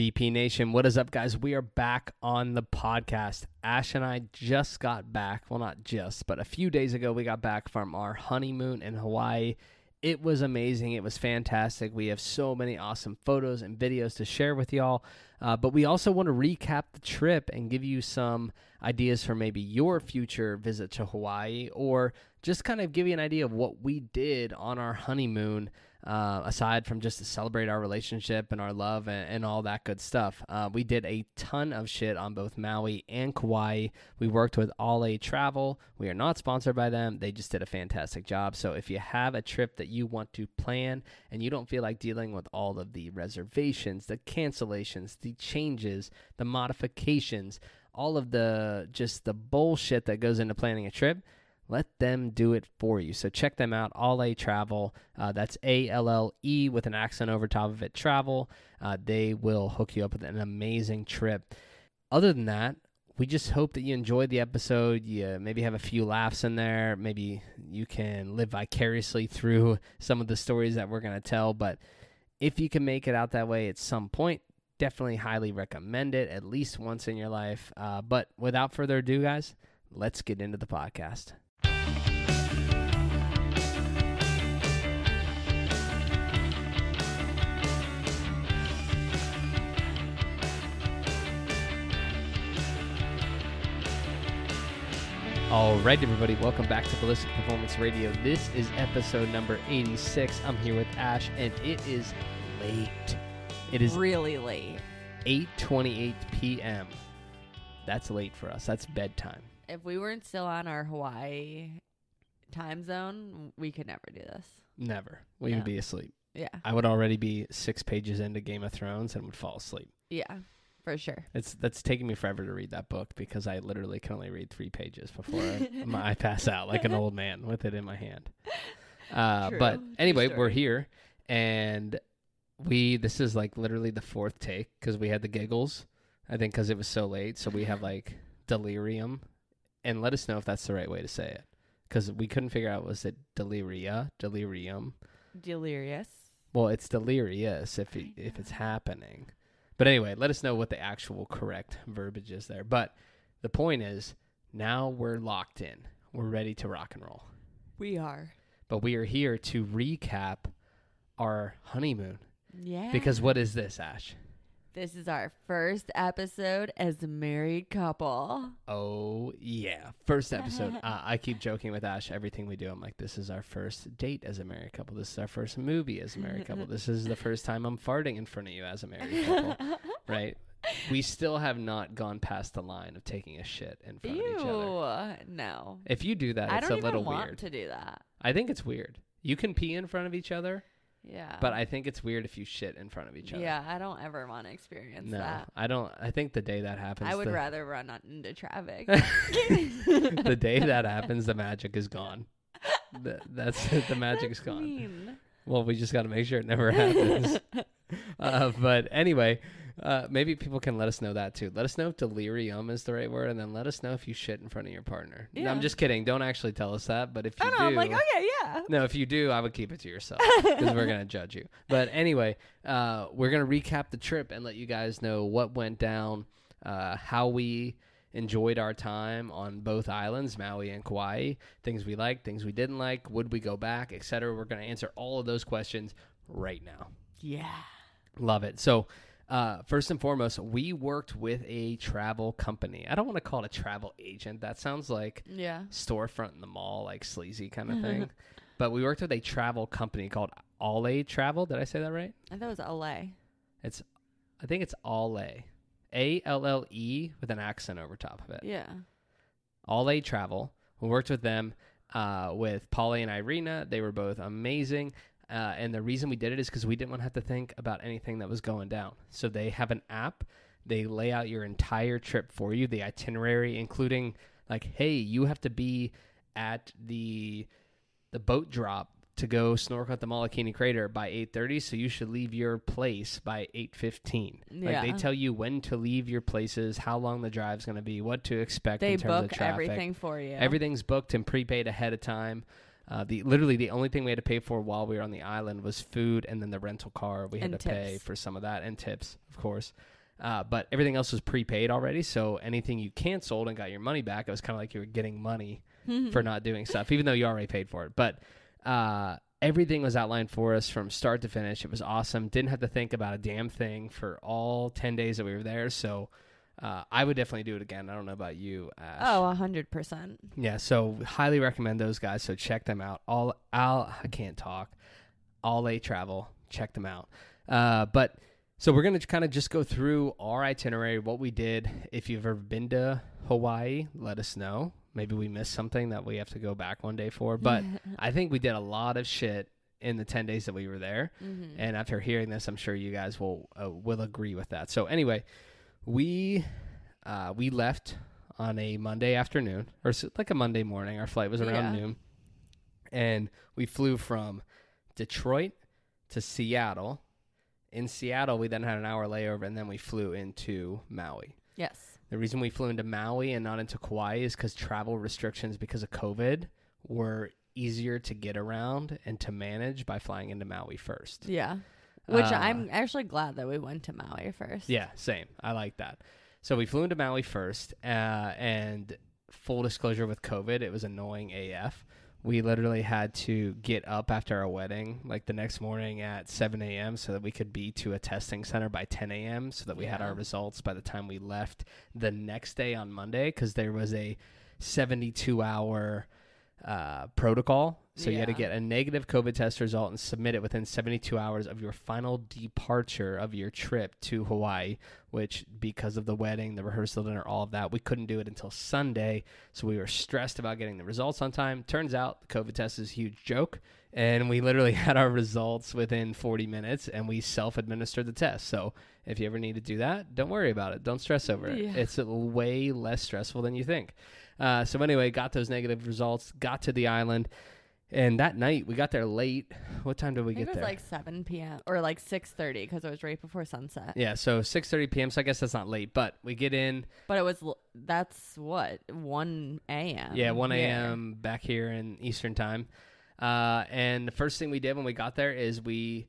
BP Nation, what is up, guys? We are back on the podcast. Ash and I just got back. Well, not just, but a few days ago, we got back from our honeymoon in Hawaii. It was amazing. It was fantastic. We have so many awesome photos and videos to share with y'all. Uh, but we also want to recap the trip and give you some ideas for maybe your future visit to Hawaii or just kind of give you an idea of what we did on our honeymoon uh, aside from just to celebrate our relationship and our love and, and all that good stuff. Uh, we did a ton of shit on both Maui and Kauai. We worked with Alle Travel. We are not sponsored by them. They just did a fantastic job. So if you have a trip that you want to plan and you don't feel like dealing with all of the reservations, the cancellations, the changes, the modifications, all of the just the bullshit that goes into planning a trip, let them do it for you. So check them out, Alle Travel. Uh, that's A L L E with an accent over top of it, travel. Uh, they will hook you up with an amazing trip. Other than that, we just hope that you enjoyed the episode. You maybe have a few laughs in there. Maybe you can live vicariously through some of the stories that we're going to tell. But if you can make it out that way at some point, definitely highly recommend it at least once in your life. Uh, but without further ado, guys, let's get into the podcast. All right, everybody, welcome back to Ballistic Performance Radio. This is episode number 86. I'm here with Ash, and it is late. It is really late. 8:28 p.m. That's late for us. That's bedtime. If we weren't still on our Hawaii time zone, we could never do this. Never. We No. would be asleep. Yeah. I would already be six pages into Game of Thrones and would fall asleep. Yeah, for sure. It's that's taking me forever to read that book because I literally can only read three pages before I, I pass out like an old man with it in my hand. Uh, but anyway, we're here, and we this is like literally the fourth take because we had the giggles. I think because it was so late, so we have like delirium, and let us know if that's the right way to say it because we couldn't figure out was it deliria, delirium. Delirious. Well, it's delirious if it, if it's happening. But anyway, let us know what the actual correct verbiage is there. But the point is, now we're locked in. We're ready to rock and roll. We are. But we are here to recap our honeymoon. Yeah. Because what is this, Ash? This is our first episode as a married couple. Oh, yeah. First episode. uh, I keep joking with Ash everything we do. I'm like, this is our first date as a married couple. This is our first movie as a married couple. This is the first time I'm farting in front of you as a married couple. right? We still have not gone past the line of taking a shit in front of each other. No. If you do that, I it's don't a little weird. to do that. I think it's weird. You can pee in front of each other, Yeah. but I think it's weird if you shit in front of each other. Yeah, I don't ever want to experience No, that. I don't. I think the day that happens, I would the, rather run into traffic. the day that happens, the magic is gone. The, that's the magic is That's gone. mean. Well, we just got to make sure it never happens. uh, but anyway, uh, maybe people can let us know that too. Let us know if delirium is the right word, and then let us know if you shit in front of your partner. No, I'm just kidding. Don't actually tell us that. But if you I know. do, I'm like, okay, yeah. no, if you do, I would keep it to yourself because we're gonna judge you. But anyway, uh, we're gonna recap the trip and let you guys know what went down, uh, how we enjoyed our time on both islands, Maui and Kauai, things we liked, things we didn't like, would we go back, etc. We're gonna answer all of those questions right now. Yeah. Love it. So. Uh, first and foremost, we worked with a travel company. I don't want to call it a travel agent. That sounds like Yeah. storefront in the mall, like sleazy kind of thing. but we worked with a travel company called Alle Travel. Did I say that right? I thought it was LA. It's, I think it's Alle, A L L E with an accent over top of it. Yeah. Alle Travel. We worked with them, uh, with Polly and Irina. They were both amazing. Uh, and the reason we did it is because we didn't want to have to think about anything that was going down. So they have an app. They lay out your entire trip for you, the itinerary, including like, hey, you have to be at the the boat drop to go snorkel at the Molokini Crater by 8:30, so you should leave your place by 8:15. Yeah. Like they tell you when to leave your places, how long the drive's going to be, what to expect They in terms book of traffic. everything for you. Everything's booked and prepaid ahead of time. Uh, the literally the only thing we had to pay for while we were on the island was food and then the rental car. We had And to pay for some of that and tips, of course. Uh, but everything else was prepaid already. So anything you canceled and got your money back, it was kind of like you were getting money for not doing stuff, even though you already paid for it. But uh, everything was outlined for us from start to finish. It was awesome. Didn't have to think about a damn thing for all 10 days that we were there. So uh, I would definitely do it again. I don't know about you, Ash. Oh, a hundred percent. Yeah, so highly recommend those guys. So check them out. All Al I can't talk. Alle Travel. Check them out. Uh, but so we're gonna kind of just go through our itinerary, what we did. If you've ever been to Hawaii, let us know. Maybe we missed something that we have to go back one day for. But I think we did a lot of shit in the ten days that we were there. Mhm. And after hearing this, I'm sure you guys will uh, will agree with that. So anyway, we uh, we left on a Monday afternoon or like a Monday morning. Our flight was around Yeah. noon, and we flew from Detroit to Seattle. In Seattle, we then had an hour layover, and then we flew into Maui. yes. The reason we flew into Maui and not into Kauai is because travel restrictions because of COVID were easier to get around and to manage by flying into Maui first. Yeah. Which Uh, I'm actually glad that we went to Maui first. Yeah, same. I like that. So we flew into Maui first, uh, and full disclosure with COVID, it was annoying AF. We literally had to get up after our wedding, like the next morning at 7 a.m., so that we could be to a testing center by 10 a.m., so that we had our results by the time we left the next day on Monday, because there was a 72 hour uh, protocol. So you had to get a negative COVID test result and submit it within 72 hours of your final departure of your trip to Hawaii, which, because of the wedding, the rehearsal dinner, all of that, we couldn't do it until Sunday. So we were stressed about getting the results on time. Turns out the COVID test is a huge joke. And we literally had our results within 40 minutes and we self administered the test. So if you ever need to do that, don't worry about it. Don't stress over it. Yeah. It's way less stressful than you think. Uh, so anyway, got those negative results, got to the island, and that night we got there late. What time did we I think get it was there? like 7 p.m. or like 6:30 because it was right before sunset. yeah, so 6:30 p.m. So I guess that's not late, but we get in. But it was that's what 1 a.m. Yeah, 1 here. a.m. back here in Eastern time. Uh, and the first thing we did when we got there is we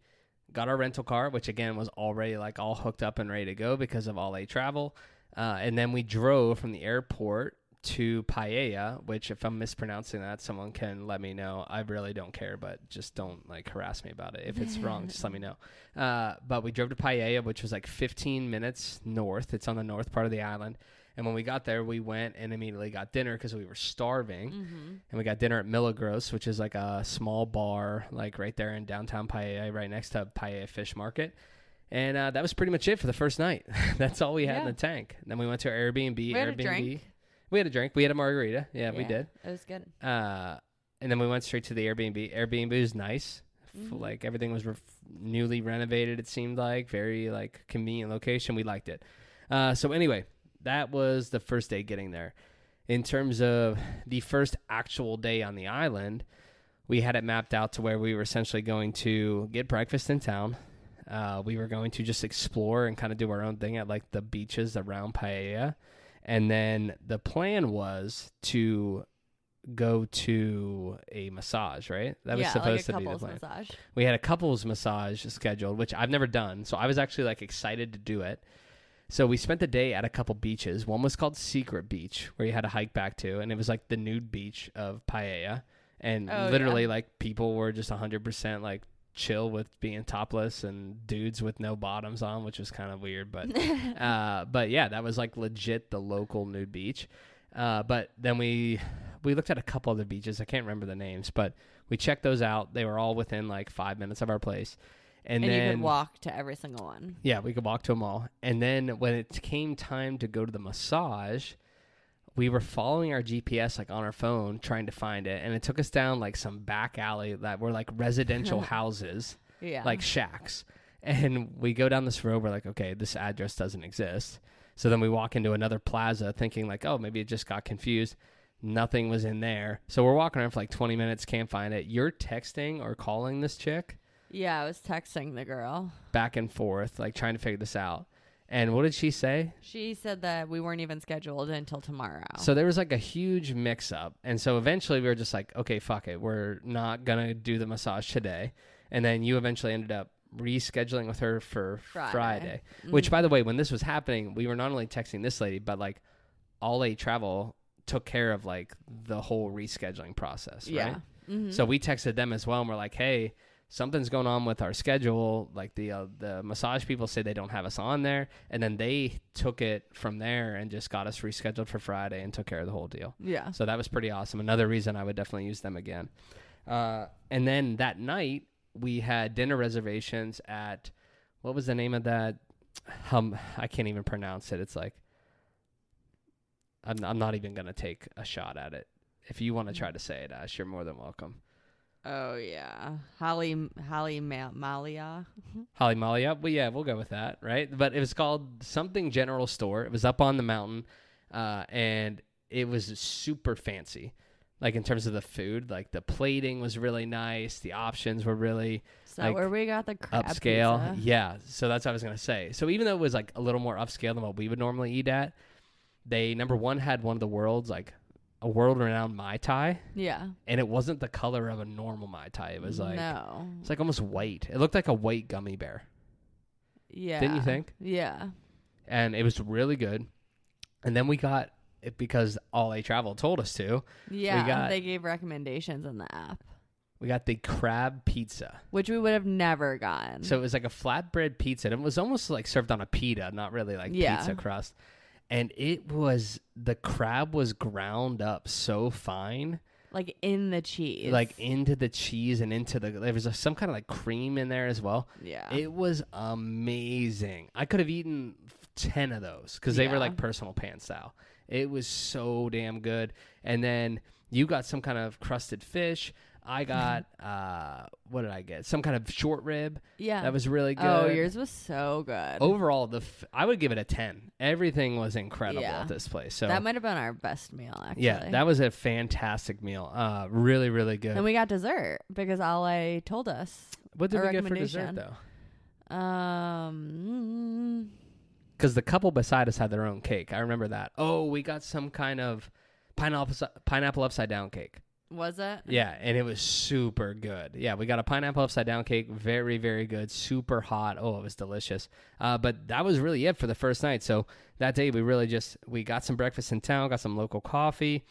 got our rental car, which again was already like all hooked up and ready to go because of Alle Travel. Uh, and then we drove from the airport to Paia, which if I'm mispronouncing that, someone can let me know. I really don't care, but just don't like harass me about it. If it's wrong, just let me know. Uh, but we drove to Paia, which was like 15 minutes north. It's on the north part of the island. And when we got there, we went and immediately got dinner because we were starving. Mhm. And we got dinner at Milagros, which is like a small bar, like right there in downtown Paia, right next to Paia Fish Market. And uh, that was pretty much it for the first night. That's all we had in the tank. And then we went to our Airbnb. We had a Airbnb. We had a drink. We had a margarita. Yeah, we did. It was good. Uh, and then we went straight to the Airbnb. Airbnb was nice. Mhm. Like everything was newly renovated. It seemed like very like convenient location. We liked it. Uh, so anyway, that was the first day getting there. In terms of the first actual day on the island, we had it mapped out to where we were essentially going to get breakfast in town. Uh, we were going to just explore and kind of do our own thing at like the beaches around Paia. And then the plan was to go to a massage, right? That was yeah, supposed like to be the plan. massage. We had a couples massage scheduled, which I've never done. So I was actually like excited to do it. So we spent the day at a couple beaches. One was called Secret Beach, where you had to hike back to, and it was like the nude beach of Paia. And Oh, literally, yeah. like people were just 100% like chill with being topless and dudes with no bottoms on, which was kind of weird. But uh, but yeah, that was like legit the local nude beach. Uh, but then we we looked at a couple other beaches. I can't remember the names, but we checked those out. They were all within like five minutes of our place. And, and then you could walk to every single one. yeah, we could walk to them all. And then when it came time to go to the massage, we were following our GPS like on our phone trying to find it, and it took us down like some back alley that were like residential houses Yeah. like shacks. And we go down this road, we're like, okay, this address doesn't exist. So then we walk into another plaza thinking like, oh, maybe it just got confused. Nothing was in there. So we're walking around for like 20 minutes, can't find it. You're texting or calling this chick yeah, I was texting the girl. back and forth, like trying to figure this out. And what did she say? She said that we weren't even scheduled until tomorrow. So there was like a huge mix up. And so eventually we were just like, okay, fuck it. We're not going to do the massage today. And then you eventually ended up rescheduling with her for Friday. Friday. Which, Mhm. by the way, when this was happening, we were not only texting this lady, but like Alle Travel took care of like the whole rescheduling process, yeah. right? Mhm. So we texted them as well, and we're like, "Hey, something's going on with our schedule. Like the uh, the massage people say they don't have us on there, and then they took it from there and just got us rescheduled for Friday and took care of the whole deal. yeah. So that was pretty awesome. Another reason I would definitely use them again. Uh, and then that night we had dinner reservations at what was the name of that? Um, I can't even pronounce it. It's like I'm, I'm not even gonna take a shot at it. If you want to try to say it, Ash, you're more than welcome. Oh yeah. Holly Holly Ma- Malia. Holly Malia. Well, yeah, we'll go with that, right? But it was called something General Store. It was up on the mountain, uh, and it was super fancy. Like in terms of the food, like the plating was really nice. The options were really So Like, where we got the crab upscale. pizza. Yeah, so that's what I was gonna say. So even though it was like a little more upscale than what we would normally eat at, they number one had one of the world's like a world renowned mai tai, Yeah. and it wasn't the color of a normal mai tai. It was like no. it's like almost white. It looked like a white gummy bear. Yeah. Didn't you think? Yeah. and it was really good. And then we got it because Alle Travel told us to. Yeah. got- they gave recommendations in the app, We got the crab pizza. which we would have never gotten. So it was like a flatbread pizza. And it was almost like served on a pita, not really like Yeah. pizza crust. And it was the crab was ground up so fine, like in the cheese. like into the cheese and into the there was a, some kind of like cream in there as well. yeah. It was amazing. I could have eaten 10 of those because they were like personal pan style. It was so damn good. And then you got some kind of crusted fish. I got, uh, what did I get? Some kind of short rib. yeah. That was really good. Oh, yours was so good. Overall, the f- I would give it a 10. Everything was incredible Yeah. at this place. So, that might have been our best meal, actually. yeah, that was a fantastic meal. Uh, really, really good. And we got dessert because Alle told us. what did we get for dessert, though? Um, because the couple beside us had their own cake. I remember that. Oh, we got some kind of pineapple pineapple upside down cake. Was it? Yeah, and it was super good. Yeah, we got a pineapple upside down cake, very very good, super hot. Oh, it was delicious. Uh, but that was really it for the first night. So that day we really just we got some breakfast in town, got some local coffee,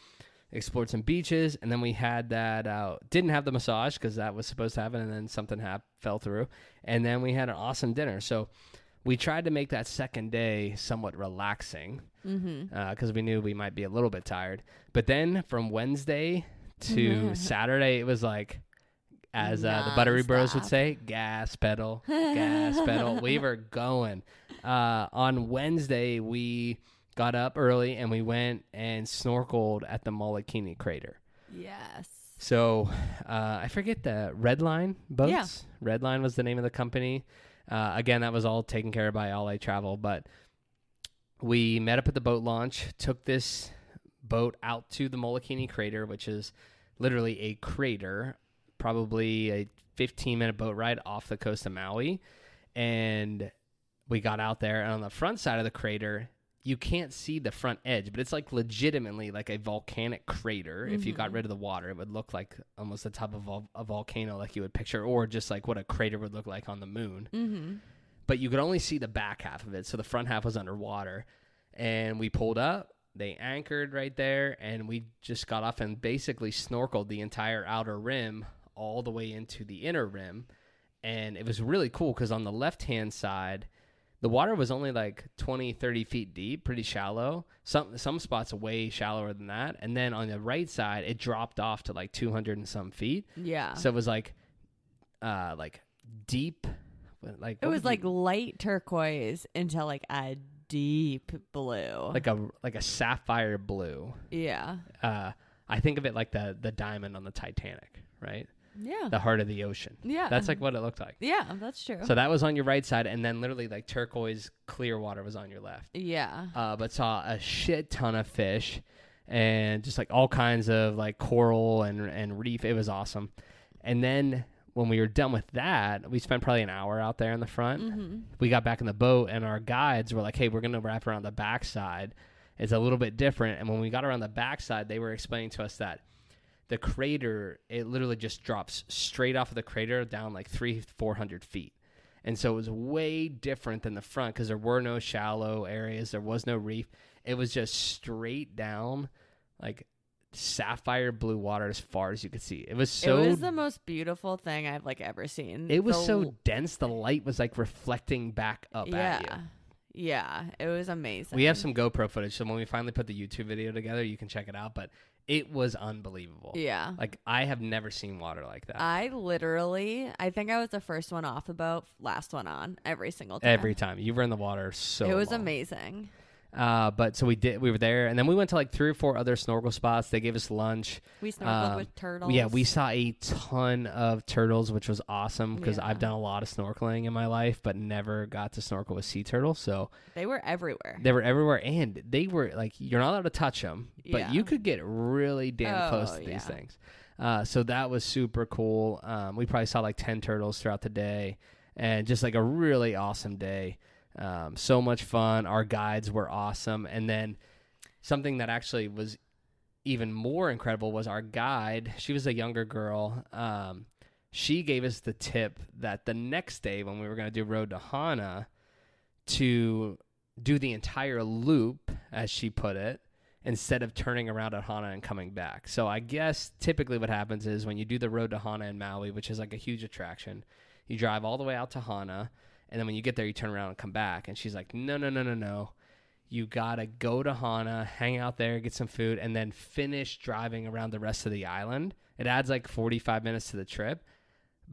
explored some beaches, and then we had that. Uh, didn't have the massage because that was supposed to happen, and then something hap- fell through, and then we had an awesome dinner. So. We tried to make that second day somewhat relaxing Mm-hmm. because we knew we might be a little bit tired. But then from Wednesday to Saturday, it was like, as uh, the Buttery Bros would say, gas pedal, gas pedal. We were going. Uh, on Wednesday, we got up early and we went and snorkeled at the Molokini crater. Yes. So uh, I forget the Red Line boats. Yeah. Red Line was the name of the company. Uh, again, that was all taken care of by Alle Travel. But we met up at the boat launch, took this boat out to the Molokini crater, which is literally a crater, probably a 15 minute boat ride off the coast of Maui. And we got out there, and on the front side of the crater, you can't see the front edge, but it's like legitimately like a volcanic crater. If you got Mhm. rid of the water, it would look like almost the top of a, a volcano, like you would picture, or just like what a crater would look like on the moon. Mm-hmm. But you could only see the back half of it, so the front half was underwater. And we pulled up, they anchored right there, and we just got off and basically snorkeled the entire outer rim all the way into the inner rim. And it was really cool because on the left hand side, the water was only like 20 30 feet deep pretty shallow some some spots way shallower than that and then on the right side it dropped off to like 200 and some feet Yeah. so it was like uh like deep like it was like you- light turquoise into like a deep blue. like a like a sapphire blue yeah. uh i think of it like the the diamond on the titanic right Yeah. the heart of the ocean yeah. that's like what it looked like Yeah, that's true. so that was on your right side and then literally like turquoise clear water was on your left yeah. uh, but saw a shit ton of fish and just like all kinds of like coral and and reef. It was awesome. And then when we were done with that, we spent probably an hour out there in the front. Mm-hmm. We got back in the boat, and our guides were like, "Hey, we're gonna wrap around the backside. It's a little bit different." And when we got around the backside, they were explaining to us that the crater it literally just drops straight off of the crater down like three, four hundred feet. And so it was way different than the front because there were no shallow areas, there was no reef. It was just straight down, like sapphire blue water as far as you could see. It was so it was the most beautiful thing I've like ever seen. it was The so dense the light was like reflecting back up yeah, at you. yeah. It was amazing. We have some GoPro footage, so when we finally put the YouTube video together, you can check it out. But it was unbelievable. Yeah. Like I have never seen water like that. I literally, I think I was the first one off the boat, last one on every single time. Every time you were in the water, so it was long. amazing. Uh, but so we did. We were there, and then we went to like three or four other snorkel spots. They gave us lunch. We snorkeled Um, with turtles. Yeah, we saw a ton of turtles, which was awesome because Yeah. I've done a lot of snorkeling in my life, but never got to snorkel with sea turtles. So They were everywhere. they were everywhere, and they were like you're not allowed to touch them, but Yeah. you could get really damn close Oh, to yeah. these things. Uh, so that was super cool. Um, we probably saw like ten turtles throughout the day, and just like a really awesome day. Um, so much fun. Our guides were awesome, and then something that actually was even more incredible was our guide. She was a younger girl. Um, she gave us the tip that the next day when we were going to do Road to Hana, to do the entire loop, as she put it, instead of turning around at Hana and coming back. So I guess typically what happens is when you do the Road to Hana in Maui, which is like a huge attraction, you drive all the way out to Hana, and then when you get there, you turn around and come back. And she's like, no, no, no, no, no. You gotta go to Hana, hang out there, get some food, and then finish driving around the rest of the island. It adds like 45 minutes to the trip,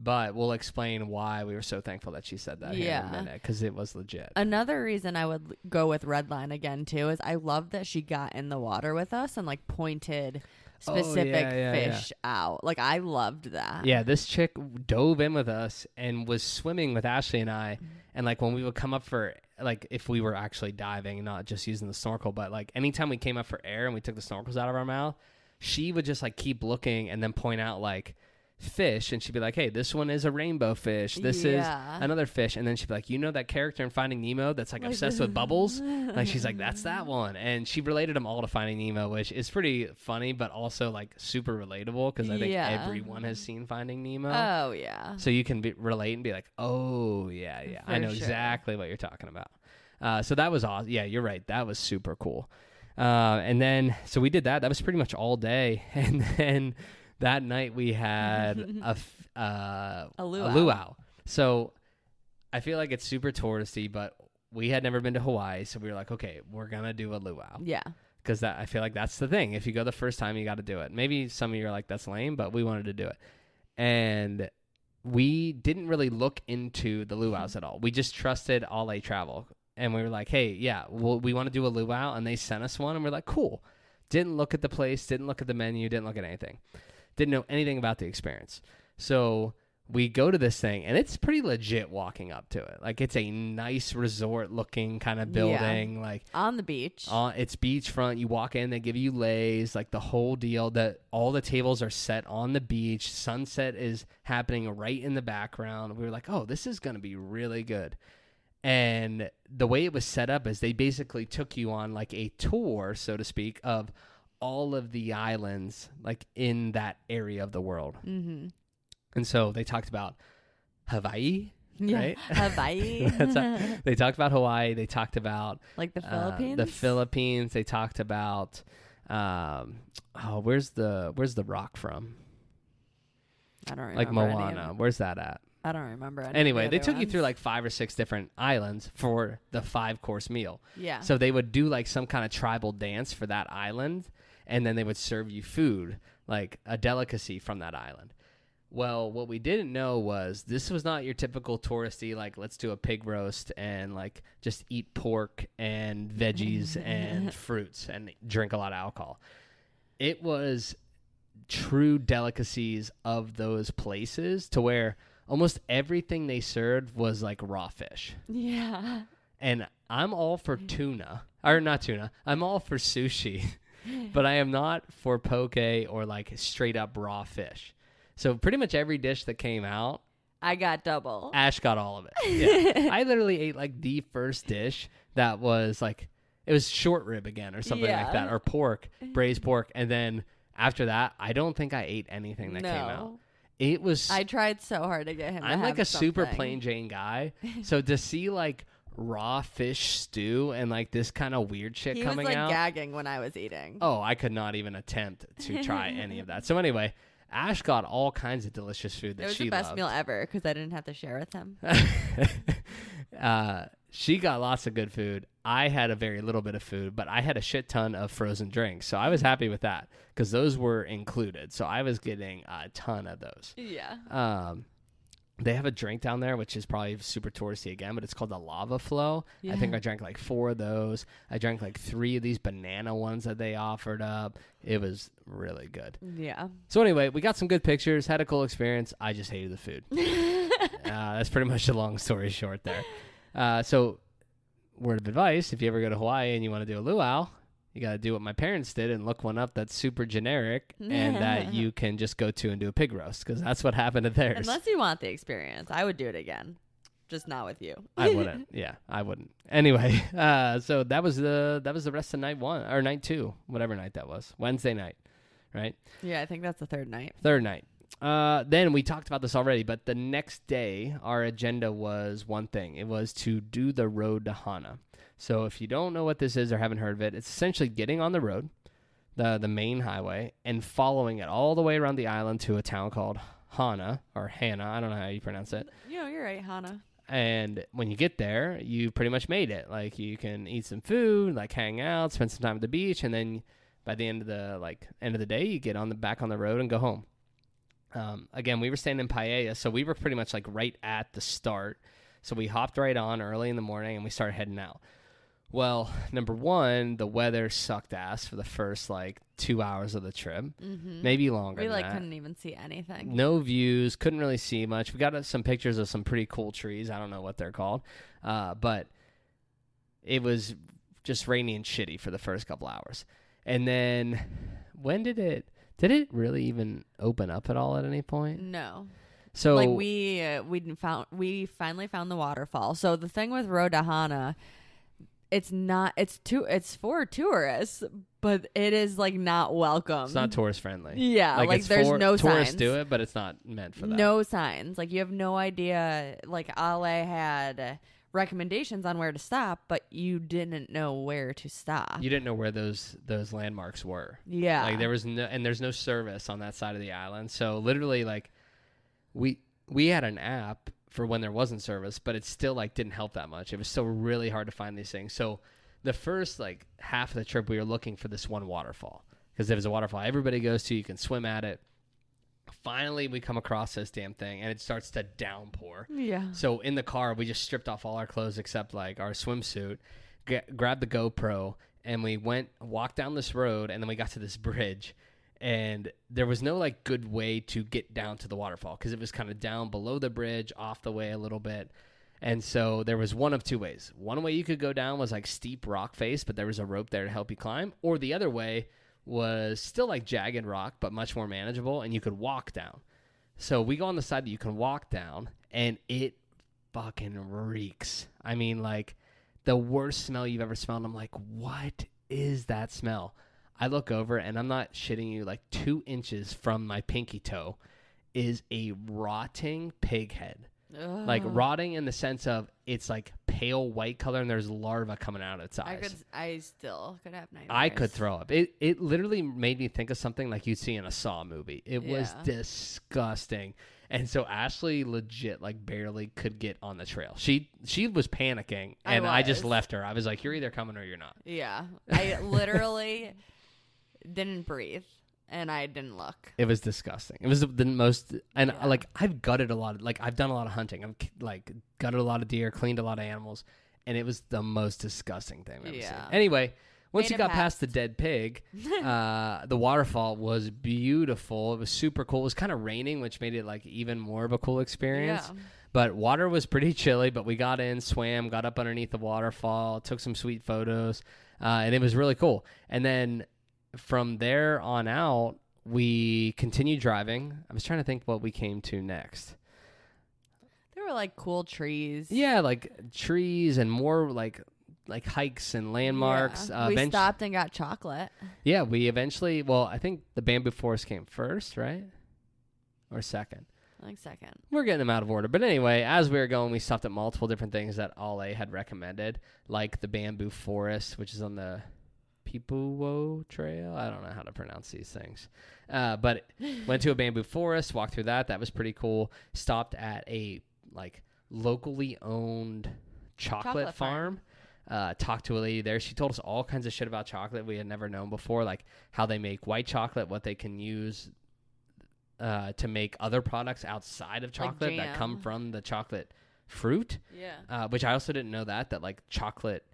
but we'll explain why we were so thankful that she said that here in Yeah. a minute because it was legit. Another reason I would go with Redline again too is I love that she got in the water with us and like pointed Oh, specific yeah, yeah, yeah. fish out. Like I loved that. Yeah, this chick dove in with us and was swimming with Ashley and I. Mm-hmm. And like when we would come up for like if we were actually diving, not just using the snorkel, but like anytime we came up for air and we took the snorkels out of our mouth, she would just like keep looking and then point out like fish and she'd be like, Hey, this one is a rainbow fish. This Yeah. is another fish and then she'd be like, You know that character in Finding Nemo that's like, Like obsessed with bubbles? like she's like, That's that one and she related them all to Finding Nemo, which is pretty funny but also like super relatable because I think Yeah. everyone has seen Finding Nemo. Oh yeah. So you can be, relate and be like, oh yeah, yeah, I know sure. exactly what you're talking about. Uh, so that was awesome. Yeah, you're right. That was super cool. Uh, and then so we did that. That was pretty much all day. And then that night we had a f- uh, A a luau. luau. So I feel like it's super touristy, but we had never been to Hawaii, so we were like, okay, we're gonna do a luau Yeah. because that I feel like that's the thing. If you go the first time, you got to do it. Maybe some of you are like, "That's lame," but we wanted to do it, and we didn't really look into the luau's at all. We just trusted Alle Travel, and we were like, "Hey, yeah, well, we want to do a luau," and they sent us one, and we're like, "Cool." Didn't look at the place, didn't look at the menu, didn't look at anything, didn't know anything about the experience. So we go to this thing, and it's pretty legit walking up to it. Like it's a nice resort looking kind of Yeah. building, like On the beach. uh, it's beachfront. You walk in, they give you leis, like the whole deal. That all the tables are set on the beach. Sunset is happening right in the background. We were like, oh, this is gonna be really good. And the way it was set up is they basically took you on like a tour, so to speak, of all of the islands like in that area of the world. mm-hmm. And so they talked about Hawaii. Yeah. Right? Hawaii. That's They talked about Hawaii. They talked about like the uh, Philippines. the Philippines. They talked about um, oh, where's the where's the rock from? I don't remember. Like Moana. Where's that at? I don't remember. Any Anyway, the they took you through like five or six different islands for the five course meal. yeah. So they would do like some kind of tribal dance for that island, and then they would serve you food, like a delicacy from that island. Well, what we didn't know was this was not your typical touristy, like, let's do a pig roast and like just eat pork and veggies and fruits and drink a lot of alcohol. It was true delicacies of those places to where almost everything they served was like raw fish yeah. and I'm all for tuna or not tuna. I'm all for sushi, but I am not for poke or like straight up raw fish. So pretty much every dish that came out, I got double. Ash got all of it. Yeah. I literally ate like the first dish that was like it was short rib again or something like that or pork, braised pork, and then after that, I don't think I ate anything that no. came out. It was I tried so hard to get him. I'm like a have super plain Jane guy. so to see like raw fish stew and like this kind of weird shit He coming was like out. gagging when I was eating. Oh, I could not even attempt to try any of that. So anyway, Ash got all kinds of delicious food that it was she the best loved. meal ever because I didn't have to share with him. uh, she got lots of good food. I had a very little bit of food, but I had a shit ton of frozen drinks. So I was happy with that because those were included. So I was getting a ton of those. Yeah. Um, they have a drink down there, which is probably super touristy again, but it's called the Lava Flow. I think I drank like four of those. I drank like three of these banana ones that they offered up. It was really good. Yeah. So anyway, we got some good pictures, had a cool experience. I just hated the food. uh, that's pretty much the long story short there. Uh, so, word of advice: if you ever go to Hawaii and you want to do a luau, you got to do what my parents did and look one up that's super generic and that you can just go to and do a pig roast because that's what happened to theirs. Unless you want the experience, I would do it again, just not with you. I wouldn't. Yeah, I wouldn't. Anyway, uh, so that was the that was the rest of night one or night two, whatever night that was, Wednesday night, right? yeah, I think that's the third night. Third night. Uh, then we talked about this already, but the next day our agenda was one thing. It was to do the road to Hana. So if you don't know what this is or haven't heard of it, it's essentially getting on the road, the the main highway, and following it all the way around the island to a town called Hana or Hana. I don't know how you pronounce it. Know, you're right, Hana. And when you get there, you pretty much made it. Like you can eat some food, like hang out, spend some time at the beach, and then by the end of the like end of the day, you get on the back on the road and go home. Um, again, we were staying in Paia, so we were pretty much like right at the start. So we hopped right on early in the morning and we started heading out. Well, number one, the weather sucked ass for the first like two hours of the trip, Mm-hmm. maybe longer. We like that. couldn't even see anything. No views, couldn't really see much. We got uh, some pictures of some pretty cool trees. I don't know what they're called, uh, but it was just rainy and shitty for the first couple hours. And then when did it? Did it really even open up at all at any point? No. So like we uh, we found we finally found the waterfall. So the thing with Road to Hana, it's not it's too it's for tourists, but it is like not welcome. it's not tourist friendly. Yeah, like, it's there's for, no tourists signs. do it, but it's not meant for that. No signs. Like you have no idea. Like Alle had recommendations on where to stop, but you didn't know where to stop. you didn't know where those those landmarks were. yeah, Like there was no and there's no service on that side of the island. So literally like we we had an app for when there wasn't service, but it still like didn't help that much. It was still really hard to find these things. So the first like half of the trip we were looking for this one waterfall because there was a waterfall everybody goes to, you can swim at it. Finally we come across this damn thing and it starts to downpour. yeah. So in the car, we just stripped off all our clothes except like our swimsuit, g- grabbed the GoPro, and we went walked down this road, and then we got to this bridge, and there was no like good way to get down to the waterfall because it was kind of down below the bridge, off the way a little bit. And so there was one of two ways. One way you could go down was like steep rock face, but there was a rope there to help you climb, or the other way was still like jagged rock, but much more manageable, and you could walk down. So we go on the side that you can walk down, and it fucking reeks. I mean, like the worst smell you've ever smelled. I'm like, what is that smell? I look over, and I'm not shitting you. Like two inches from my pinky toe is a rotting pig head. Like rotting in the sense of it's like pale white color, and there's larva coming out of its I eyes. could. I still could have nightmares. I could throw up. It it literally made me think of something like you'd see in a Saw movie. It was disgusting. And so Ashley legit like barely could get on the trail. She she was panicking I and I, just left her. I was like, You're either coming or you're not. Yeah, I literally didn't breathe, and I didn't look. It was disgusting. It was the, most and Yeah. like I've gutted a lot of, like I've done a lot of hunting. I've like gutted a lot of deer, cleaned a lot of animals, and it was the most disgusting thing I've ever Yeah. seen. Anyway, once Made you got past past. the dead pig, uh, the waterfall was beautiful. It was super cool. It was kind of raining, which made it like even more of a cool experience. Yeah. But water was pretty chilly. But we got in, swam, got up underneath the waterfall, took some sweet photos, uh, and it was really cool. And then from there on out, we continued driving. I was trying to think what we came to next. There were like cool trees. Yeah, like trees and more like like hikes and landmarks. Yeah. Uh, we eventu- stopped and got chocolate. Yeah, we eventually. Well, I think the bamboo forest came first, right? Or second. I think second. We're getting them out of order. But anyway, as we were going, we stopped at multiple different things that Alle had recommended, like the bamboo forest, which is on the Pipiwai Trail. I don't know how to pronounce these things. Uh, but went to a bamboo forest, walked through that. That was pretty cool. Stopped at a like locally owned chocolate, Chocolate farm. farm. Uh, talked to a lady there. She told us all kinds of shit about chocolate we had never known before, like how they make white chocolate, what they can use uh, to make other products outside of Like chocolate that come from the chocolate fruit. Yeah. Uh, which I also didn't know that that like chocolate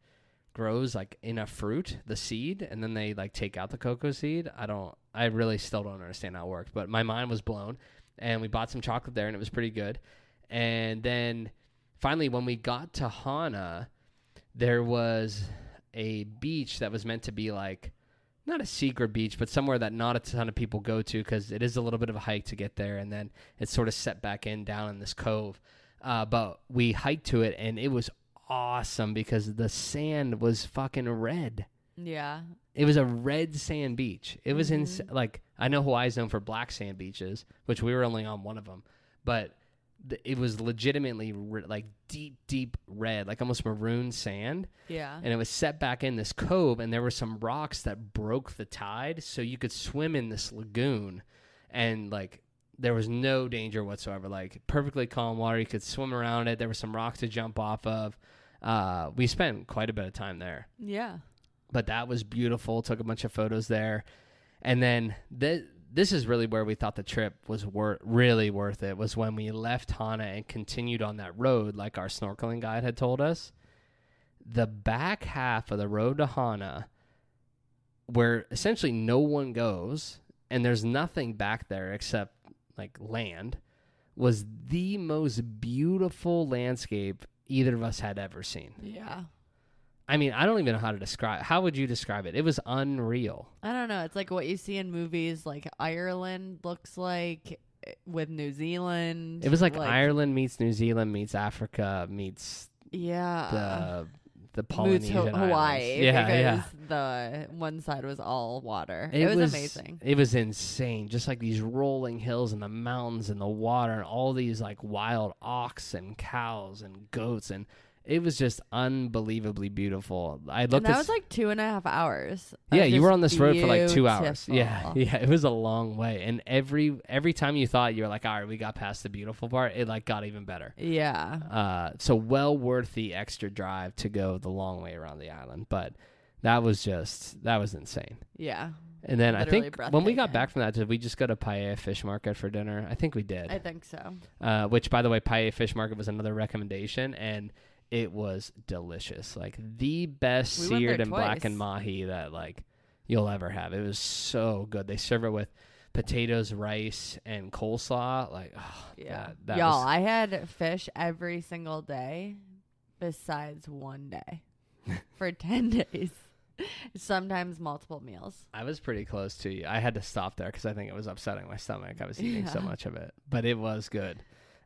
grows like in a fruit, the seed, and then they like take out the cocoa seed. I don't. I really still don't understand how it works, but my mind was blown. And we bought some chocolate there, and it was pretty good. And then finally, when we got to Hana, there was a beach that was meant to be like not a secret beach, but somewhere that not a ton of people go to because it is a little bit of a hike to get there, and then it's sort of set back in down in this cove. Uh, but we hiked to it, and it was awesome because the sand was fucking red. Yeah. It was a red sand beach. It was in Mhm. like I know Hawaii's known for black sand beaches, which we were only on one of them, but th- it was legitimately re- like deep, deep red, like almost maroon sand Yeah. and it was set back in this cove and there were some rocks that broke the tide so you could swim in this lagoon and like there was no danger whatsoever. Like perfectly calm water. You could swim around it. There were some rocks to jump off of. Uh, we spent quite a bit of time there. Yeah. but that was beautiful. Took a bunch of photos there. And then th- this is really where we thought the trip was wor- really worth it was when we left hana and continued on that road like our snorkeling guide had told us. The back half of the road to hana where essentially no one goes and there's nothing back there except like land was the most beautiful landscape either of us had ever seen Yeah. I mean, I don't even know how to describe. How would you describe it? It was unreal. I don't know. It's like what you see in movies, like Ireland looks like eh, with New Zealand. It was like, Ireland meets New Zealand meets Africa meets Yeah. The Polynesian islands. Hawaii. Yeah, because yeah. the one side was all water. It, was, amazing. It was insane. Just like these rolling hills and the mountains and the water and all these like wild ox and cows and goats and it was just unbelievably beautiful. I looked. And that at was like two and a half hours. Yeah, you were on this road for like two hours. Yeah, yeah, it was a long way, and every every time you thought you were like, all right, we got past the beautiful part, it like got even better. Yeah. Uh, so well worth the extra drive to go the long way around the island, but that was just that was insane. Yeah. And then I think when we got back from that, did we just go to Paia Fish Market for dinner? I think we did. I think so. uh, which, by the way, Paia Fish Market was another recommendation, and it was delicious. Like the best We seared and blackened mahi that like you'll ever have. It was so good. They serve it with potatoes, rice, and coleslaw. Like, oh, Yeah. that, that Y'all, was- I had fish every single day besides one day for 10 days. Sometimes multiple meals. I was pretty close to you. I had to stop there because I think it was upsetting my stomach. I was eating so much of it, but it was good.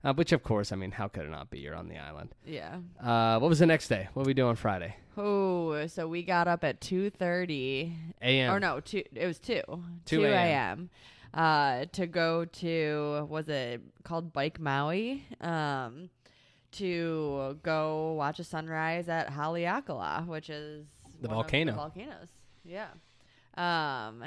Uh, which, of course, I mean, how could it not be? You're on the island. Yeah. Uh, what was the next day? What we do on Friday? Oh, so we got up at 2:30 A.M. or no, 2 it was 2. 2 a.m. uh to go to was it called Bike Maui? Um to go watch a sunrise at Haleakala, which is The volcano. volcanoes. Yeah. Um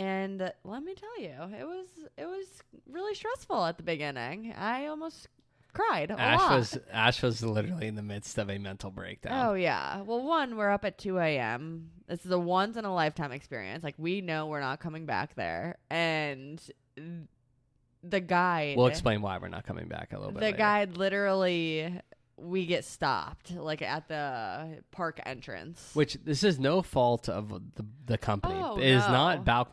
and let me tell you, it was it was really stressful at the beginning. I almost cried a Ash lot. was Ash was literally in the midst of a mental breakdown. Oh yeah. Well, one, we're up at two a.m. This is a once in a lifetime experience. Like we know we're not coming back there, and the guide. We'll explain why we're not coming back a little bit. The later. guide literally, we get stopped like at the park entrance. which this is no fault of the the company. Oh, it is no. not Balk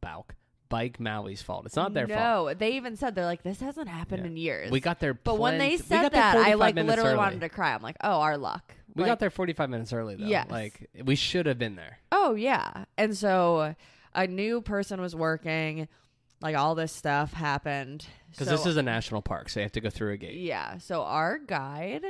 Balk Bike Maui's fault. It's not their no, fault. No, they even said they're like this hasn't happened Yeah. in years. We got there, but when they said that, I like literally early. wanted to cry. I'm like, oh, our luck. We Like, got there 45 minutes early though. Yes. Like we should have been there. Oh yeah. And so a new person was working. Like all this stuff happened. Because So- this is a national park, so you have to go through a gate. yeah. So our guide,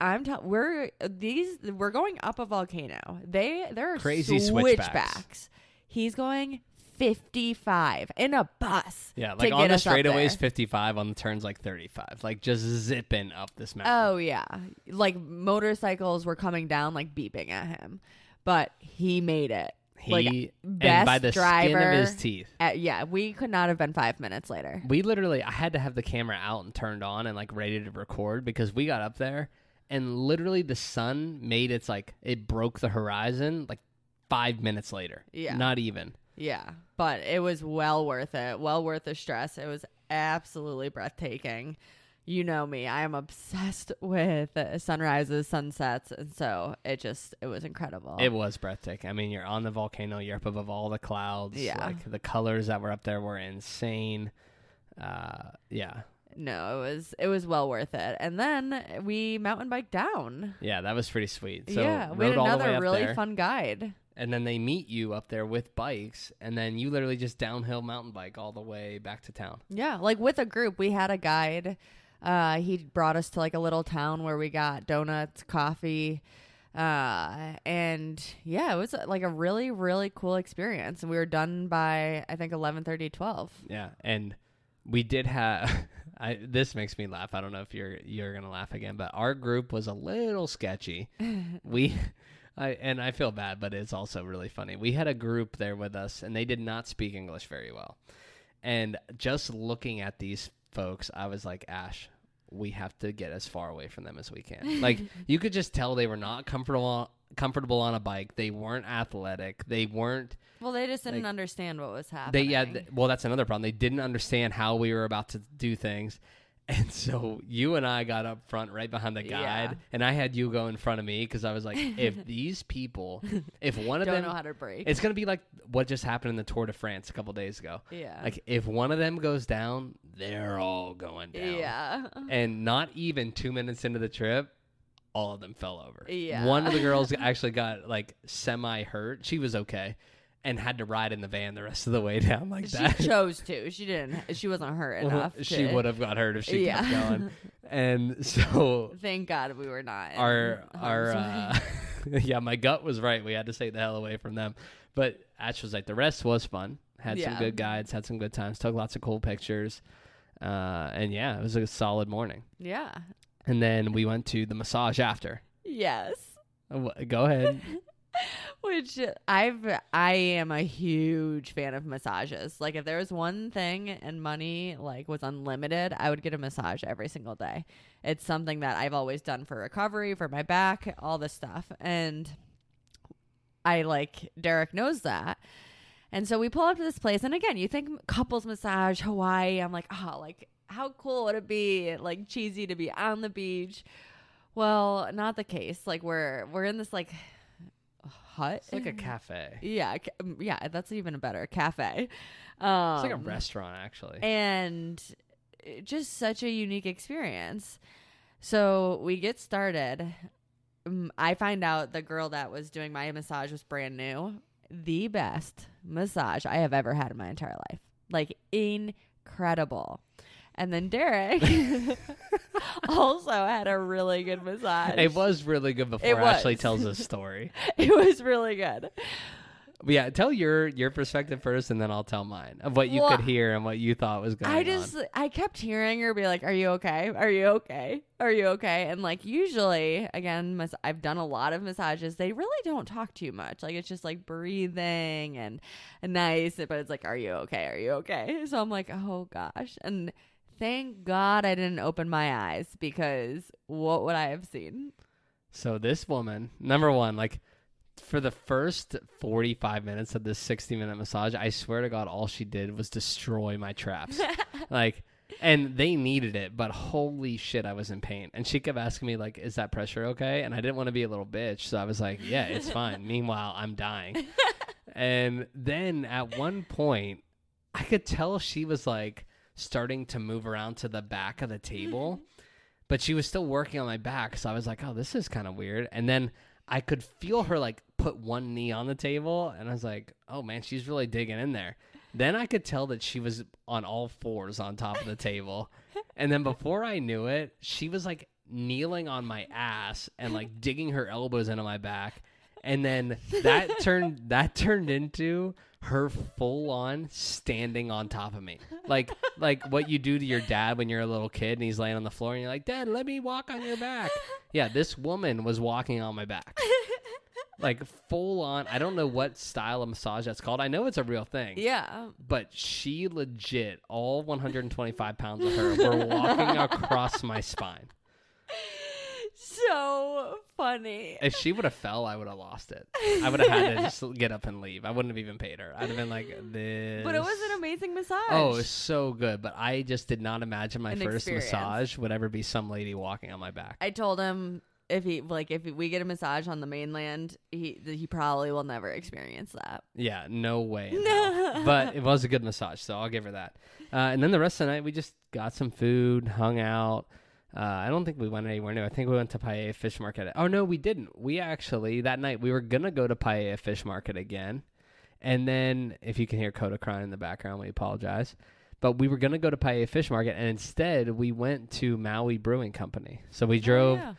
I'm tell we're these we're going up a volcano. They there are Crazy switchbacks. switchbacks. He's going 55 in a bus. Yeah, like on the straightaways, 55, on the turns, like 35. Like just zipping up this mountain. Oh yeah, like motorcycles were coming down, like beeping at him, but he made it. He, like, and best by the driver. skin of his teeth. Uh, yeah, we could not have been five minutes later. We literally, I had to have the camera out and turned on and like ready to record because we got up there and literally the sun made its like, it broke the horizon like five minutes later. Yeah. Not even. Yeah, but it was well worth it. Well worth the stress. It was absolutely breathtaking. You know me. I am obsessed with sunrises, sunsets, and so it just it was incredible. It was breathtaking. I mean, you're on the volcano, you're up above all the clouds. Yeah. Like the colors that were up there were insane. Uh, yeah. no, it was it was well worth it. And then we mountain biked down. Yeah, that was pretty sweet. So yeah, we had rode all the way another really there. fun guide. and then they meet you up there with bikes, and then you literally just downhill mountain bike all the way back to town. Yeah, like with a group, we had a guide. Uh, he brought us to like a little town where we got donuts, coffee, uh, and yeah, it was uh, like a really, really cool experience. And we were done by I think 11:30, 12. Yeah, and we did have. I this makes me laugh. I don't know if you're you're gonna laugh again, but our group was a little sketchy. we. I, and I feel bad, but it's also really funny. We had a group there with us, and they did not speak English very well. And just looking at these folks, I was like, Ash, we have to get as far away from them as we can. like you could just tell they were not comfortable comfortable on a bike. They weren't athletic. They weren't Well, they just didn't Like, understand what was happening. they yeah th- well that's another problem they didn't understand how we were about to do things and so you and i got up front right behind the guide Yeah. and i had you go in front of me because i was like if these people if one of don't them know how to break. it's gonna be like what just happened in the tour de france a couple days ago. Yeah, like if one of them goes down they're all going down. Yeah, and not even two minutes into the trip all of them fell over. Yeah. one of the girls actually got like semi hurt she was okay and had to ride in the van the rest of the way down like she that chose to. She didn't. She wasn't hurt enough. she to- would have got hurt if she kept going and so Thank God we were not. our our uh, yeah my gut was right we had to stay the hell away from them but ash was like the rest was fun had some good guides had some good times took lots of cool pictures uh, and yeah it was a solid morning yeah. and then we went to the massage after Yes. Uh, go ahead Which I've I am a huge fan of massages. Like if there was one thing and money like was unlimited, I would get a massage every single day. It's something that I've always done for recovery, for my back, all this stuff. And I like Derek knows that. And so we pull up to this place and again, you think couples massage, Hawaii. I'm like, "Oh, like how cool would it be? Like cheesy to be on the beach." Well, not the case. Like we're we're in this like hut. it's like a cafe Yeah, ca- um, yeah, that's even a better. Cafe. Um, it's like a restaurant actually and just such a unique experience. So we get started. Um, I find out the girl that was doing my massage was brand new. The best massage I have ever had in my entire life. Like incredible. And then Derek also had a really good massage. it was really good before It Ashley was. tells a story. It was really good. But yeah, tell your your perspective first, and then I'll tell mine of what you Well, could hear and what you thought was going on. I just on. I kept hearing her be like, "Are you okay? Are you okay? Are you okay?" And like usually, again, mas- I've done a lot of massages. They really don't talk too much. Like it's just like breathing and nice, but it's like, "Are you okay? Are you okay?" So I'm like, "Oh gosh!" And thank God I didn't open my eyes because what would I have seen? So this woman, number one, like for the first forty five minutes of this sixty minute massage, I swear to God, all she did was destroy my traps. like, and they needed it, but holy shit, I was in pain. And she kept asking me like, "Is that pressure okay?" And I didn't want to be a little bitch, so I was like, "Yeah, it's fine." Meanwhile, I'm dying. and then at one point, I could tell she was like starting to move around to the back of the table, mm-hmm. but she was still working on my back. So I was like, oh, this is kind of weird. And then I could feel her like put one knee on the table, and I was like, "Oh man, she's really digging in there." Then I could tell that she was on all fours on top of the table, and then before I knew it, she was like kneeling on my ass and like digging her elbows into my back, and then that turned that turned into her full on standing on top of me. Like like what you do to your dad when you're a little kid and he's laying on the floor and you're like, "Dad, let me walk on your back." Yeah, this woman was walking on my back. Like full on. I don't know what style of massage that's called. I know it's a real thing. Yeah. But she legit, all 125 pounds of her were walking across my spine. So funny. If she would have fell, I would have lost it. I would have had to just get up and leave. I wouldn't have even paid her. I'd have been like, this. But it was an amazing massage. Oh, it was so good. But I just did not imagine my An first experience. massage would ever be some lady walking on my back. I told him if he like if we get a massage on the mainland, he he probably will never experience that. Yeah, no way. hell. but it was a good massage, so I'll give her that. Uh, and then the rest of the night, we just got some food, hung out. Uh, I don't think we went anywhere new. I think we went to Paia Fish Market. Oh no, we didn't. We actually that night we were gonna go to Paia Fish Market again, and then if you can hear Coda crying in the background, we apologize. But we were gonna go to Paia Fish Market, and instead we went to Maui Brewing Company. So we drove Oh, yeah.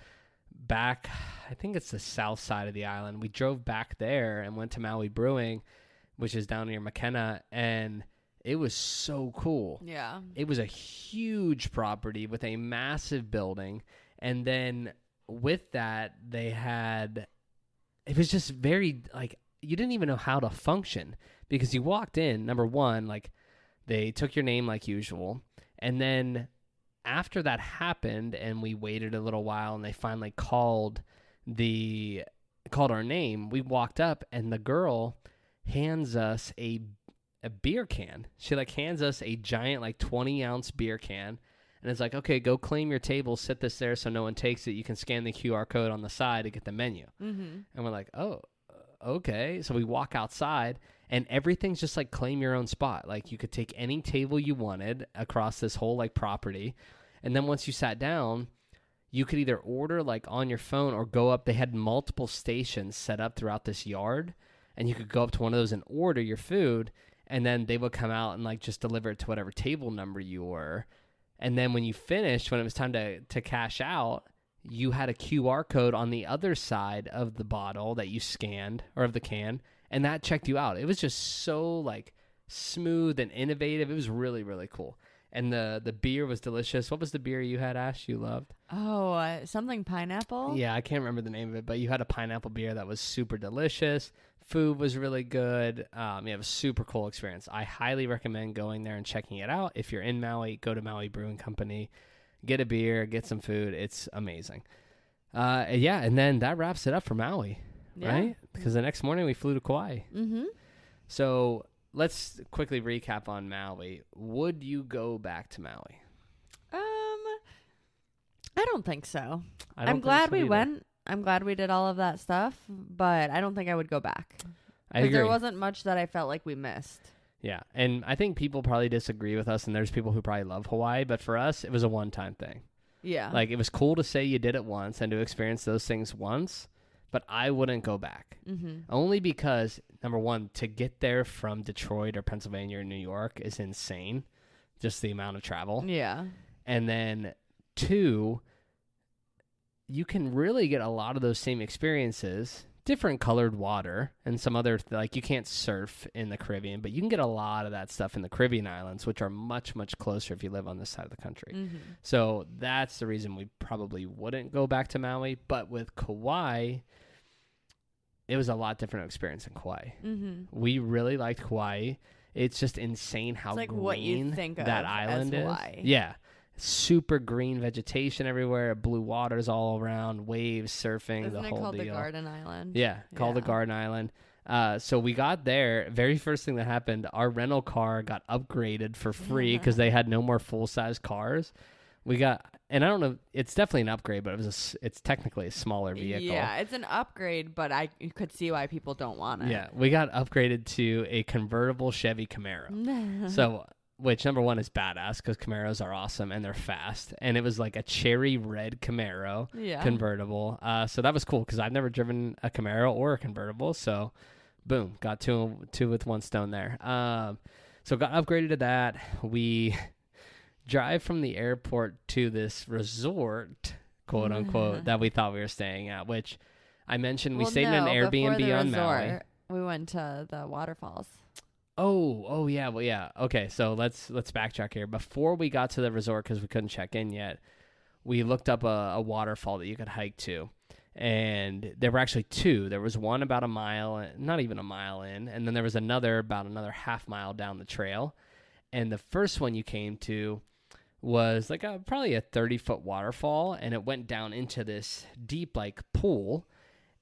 back I think it's the south side of the island. We drove back there and went to Maui Brewing, which is down near Makena, and it was so cool. Yeah. It was a huge property with a massive building, and then with that they had it was just very like you didn't even know how to function because you walked in number 1 like they took your name like usual and then after that happened and we waited a little while and they finally called the called our name we walked up and the girl hands us a a beer can she like hands us a giant like 20 ounce beer can and it's like okay go claim your table sit this there so no one takes it you can scan the qr code on the side to get the menu Mm-hmm. and we're like, oh, okay. So we walk outside, and everything's just like claim your own spot. Like you could take any table you wanted across this whole like property, and then once you sat down, you could either order like on your phone or go up. They had multiple stations set up throughout this yard, and you could go up to one of those and order your food, and then they would come out and like just deliver it to whatever table number you were. And then when you finished, when it was time to to cash out, you had a QR code on the other side of the bottle that you scanned or of the can, and that checked you out. It was just so like smooth and innovative. It was really really cool. And the the beer was delicious. What was the beer you had, Ash? You loved? Oh, uh, something pineapple. Yeah, I can't remember the name of it, but you had a pineapple beer that was super delicious. Food was really good. Um, you have a super cool experience. I highly recommend going there and checking it out. If you're in Maui, go to Maui Brewing Company, get a beer, get some food. It's amazing. Uh, yeah, and then that wraps it up for Maui, Yeah. right? Because the next morning we flew to Kauai. Mm-hmm. So let's quickly recap on Maui. Would you go back to Maui? Um, I don't think so. I don't I'm think glad so we went. I'm glad we did all of that stuff, but I don't think I would go back. I agree. There wasn't much that I felt like we missed. Yeah, and I think people probably disagree with us, and there's people who probably love Hawaii, but for us, it was a one-time thing. Yeah. Like it was cool to say you did it once and to experience those things once, but I wouldn't go back. mm-hmm. Only because number one, to get there from Detroit or Pennsylvania or New York is insane, just the amount of travel, Yeah. and then two, you can really get a lot of those same experiences different colored water and some other like you can't surf in the caribbean but you can get a lot of that stuff in the caribbean islands which are much much closer if you live on this side of the country. Mm-hmm. so that's the reason we probably wouldn't go back to maui but with kauai it was a lot different experience in kauai. Mm-hmm. we really liked kauai. It's just insane how It's like green what you think that island is. Yeah super green vegetation everywhere blue waters all around waves surfing Isn't the it whole called the Garden Island? yeah called the garden island. Uh, so we got there. Very first thing that happened our rental car got upgraded for free because they had no more full-size cars. We got and i don't know it's definitely an upgrade but it was a it's technically a smaller vehicle. Yeah, it's an upgrade, but I could see why people don't want it. yeah we got upgraded to a convertible chevy camaro. So which number one is badass because Camaros are awesome and they're fast. And it was like a cherry red Camaro Yeah. convertible. Uh, so that was cool because I've never driven a Camaro or a convertible. So, boom, got two two with one stone there. Um, so got upgraded to that. We drive from the airport to this resort, quote unquote, that we thought we were staying at. Which I mentioned we Well, stayed in an Airbnb on Maui. resort, We went to the waterfalls. Oh, oh yeah, well yeah. Okay, so let's let's backtrack here. Before we got to the resort because we couldn't check in yet, we looked up a, a waterfall that you could hike to, and there were actually two. There was one about a mile, not even a mile in, and then there was another about another half mile down the trail. And the first one you came to was like a probably a thirty foot waterfall, and it went down into this deep like pool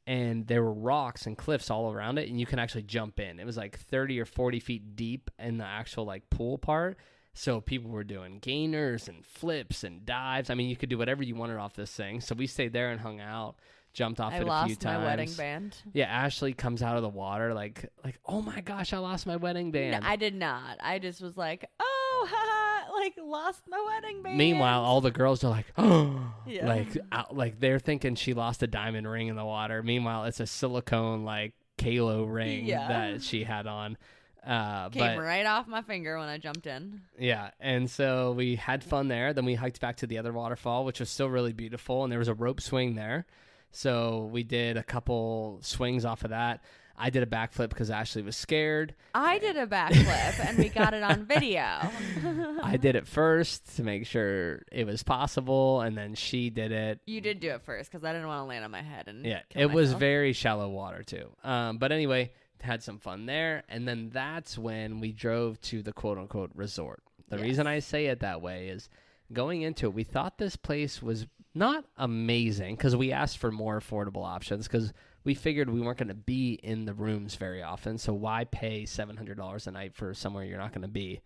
and there were rocks and cliffs all around it and you can actually jump in. It was like 30 or 40 feet deep in the actual like pool part. So people were doing gainers and flips and dives. I mean you could do whatever you wanted off this thing. So we stayed there and hung out jumped off I it a few lost times my wedding band. yeah ashley comes out of the water like like oh my gosh i lost my wedding No, band. I did not. I just was like, oh, haha, like lost my wedding band. Meanwhile, all the girls are like, oh, Yeah. like, out, like they're thinking she lost a diamond ring in the water. Meanwhile, it's a silicone like QALO ring Yeah. that she had on. Uh, came but right off my finger when I jumped in. yeah, and so we had fun there. Then we hiked back to the other waterfall, which was still really beautiful, and there was a rope swing there. So we did a couple swings off of that. I did a backflip because Ashley was scared. I did a backflip and we got it on video. I did it first to make sure it was possible, and then she did it. you did do it first because I didn't want to land on my head and Yeah, it was very shallow water too. Um, but anyway, had some fun there, and then that's when we drove to the quote unquote resort. The reason I say it that way is going into it, we thought this place was not amazing because we asked for more affordable options because we figured we weren't going to be in the rooms very often. So why pay seven hundred dollars a night for somewhere you're not going to be?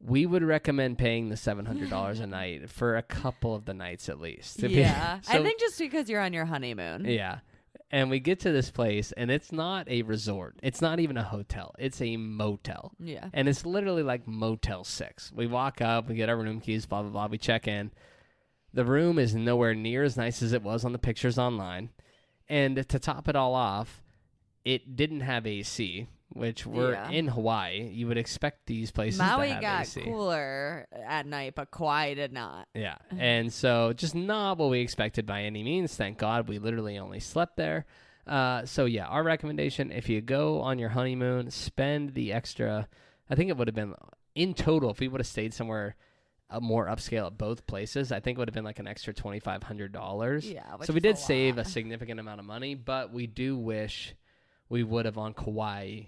We would recommend paying the seven hundred dollars a night for a couple of the nights at least. Yeah, I think just because you're on your honeymoon. yeah. And we get to this place, and it's not a resort. It's not even a hotel. It's a motel. Yeah. And it's literally like Motel 6. We walk up, we get our room keys, blah, blah, blah. We check in. The room is nowhere near as nice as it was on the pictures online. And to top it all off, it didn't have AC, which we're Yeah. in Hawaii. You would expect these places Maui to have got AC. cooler at night, but Kauai did not. Yeah. And so just not what we expected by any means. Thank God we literally only slept there. Uh, so yeah, our recommendation if you go on your honeymoon, spend the extra I think it would have been in total if we would have stayed somewhere more upscale at both places, I think it would have been like an extra twenty five hundred dollars. Yeah, So we did a save a significant amount of money, but we do wish we would have on Kauai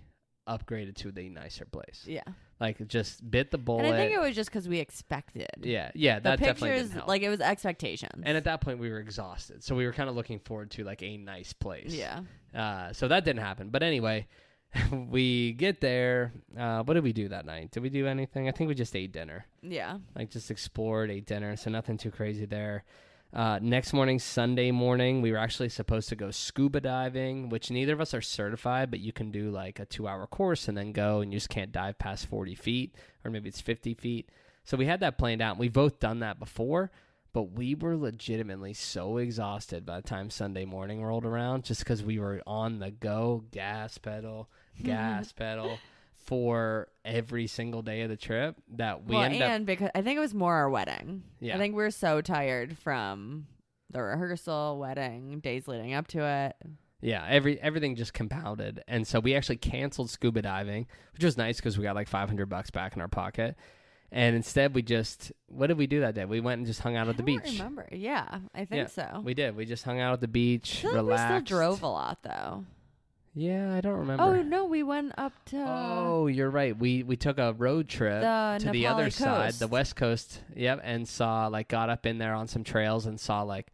upgraded to the nicer place. Yeah. Like just bit the bullet. And I think it was just because we expected. yeah, yeah, The that definitely pictures, didn't help. like it was expectations. And at that point, we were exhausted, so we were kind of looking forward to like a nice place. yeah. Uh, so that didn't happen. But anyway, we get there. Uh, what did we do that night? Did we do anything? I think we just ate dinner. Yeah. Like just explored, ate dinner. So nothing too crazy there. Uh, next morning, Sunday morning, we were actually supposed to go scuba diving, which neither of us are certified, but you can do like a two hour course and then go, and you just can't dive past 40 feet, or maybe it's 50 feet. So we had that planned out. And We've both done that before, but we were legitimately so exhausted by the time Sunday morning rolled around just because we were on the go, gas pedal, gas pedal for every single day of the trip that we well, up. and because I think it was more our wedding. Yeah. I think we were so tired from the rehearsal, wedding, days leading up to it. Yeah, every everything just compounded, and so we actually canceled scuba diving, which was nice because we got like five hundred bucks back in our pocket, and instead we just what did we do that day? We went and just hung out I at the beach. remember. Yeah, I think Yeah, so. We did. We just hung out at the beach, I feel like relaxed. we still drove a lot though. Yeah, I don't remember. Oh no, we went up to Oh, you're right. We we took a road trip the to the other Na Pali side, the west coast. Yep, and saw like got up in there on some trails and saw like